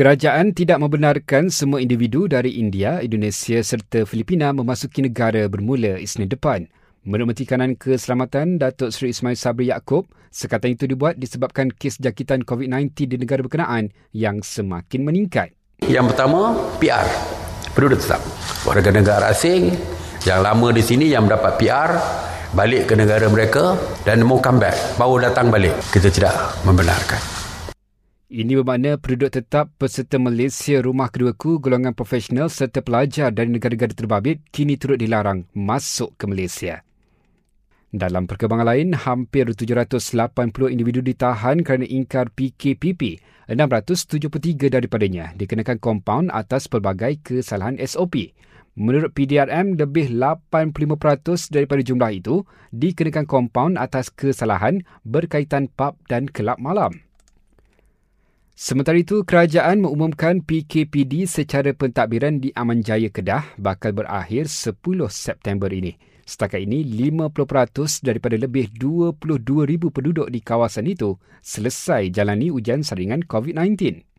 Kerajaan tidak membenarkan semua individu dari India, Indonesia serta Filipina memasuki negara bermula Isnin depan. Menurut Menteri Kanan Keselamatan Datuk Seri Ismail Sabri Yaakob, sekatan itu dibuat disebabkan kes jangkitan COVID-19 di negara berkenaan yang semakin meningkat. Yang pertama, PR. Penduduk tetap. Warga negara asing yang lama di sini yang mendapat PR balik ke negara mereka dan mau comeback, baru datang balik. Kita tidak membenarkan. Ini bermakna penduduk tetap peserta Malaysia rumah keduaku golongan profesional serta pelajar dari negara-negara terbabit kini turut dilarang masuk ke Malaysia. Dalam perkembangan lain, hampir 780 individu ditahan kerana ingkar PKPP. 673 daripadanya dikenakan kompaun atas pelbagai kesalahan SOP. Menurut PDRM, lebih 85% daripada jumlah itu dikenakan kompaun atas kesalahan berkaitan pub dan kelab malam. Sementara itu, kerajaan mengumumkan PKPD secara pentadbiran di Aman Jaya Kedah bakal berakhir 10 September ini. Setakat ini, 50% daripada lebih 22,000 penduduk di kawasan itu selesai jalani ujian saringan COVID-19.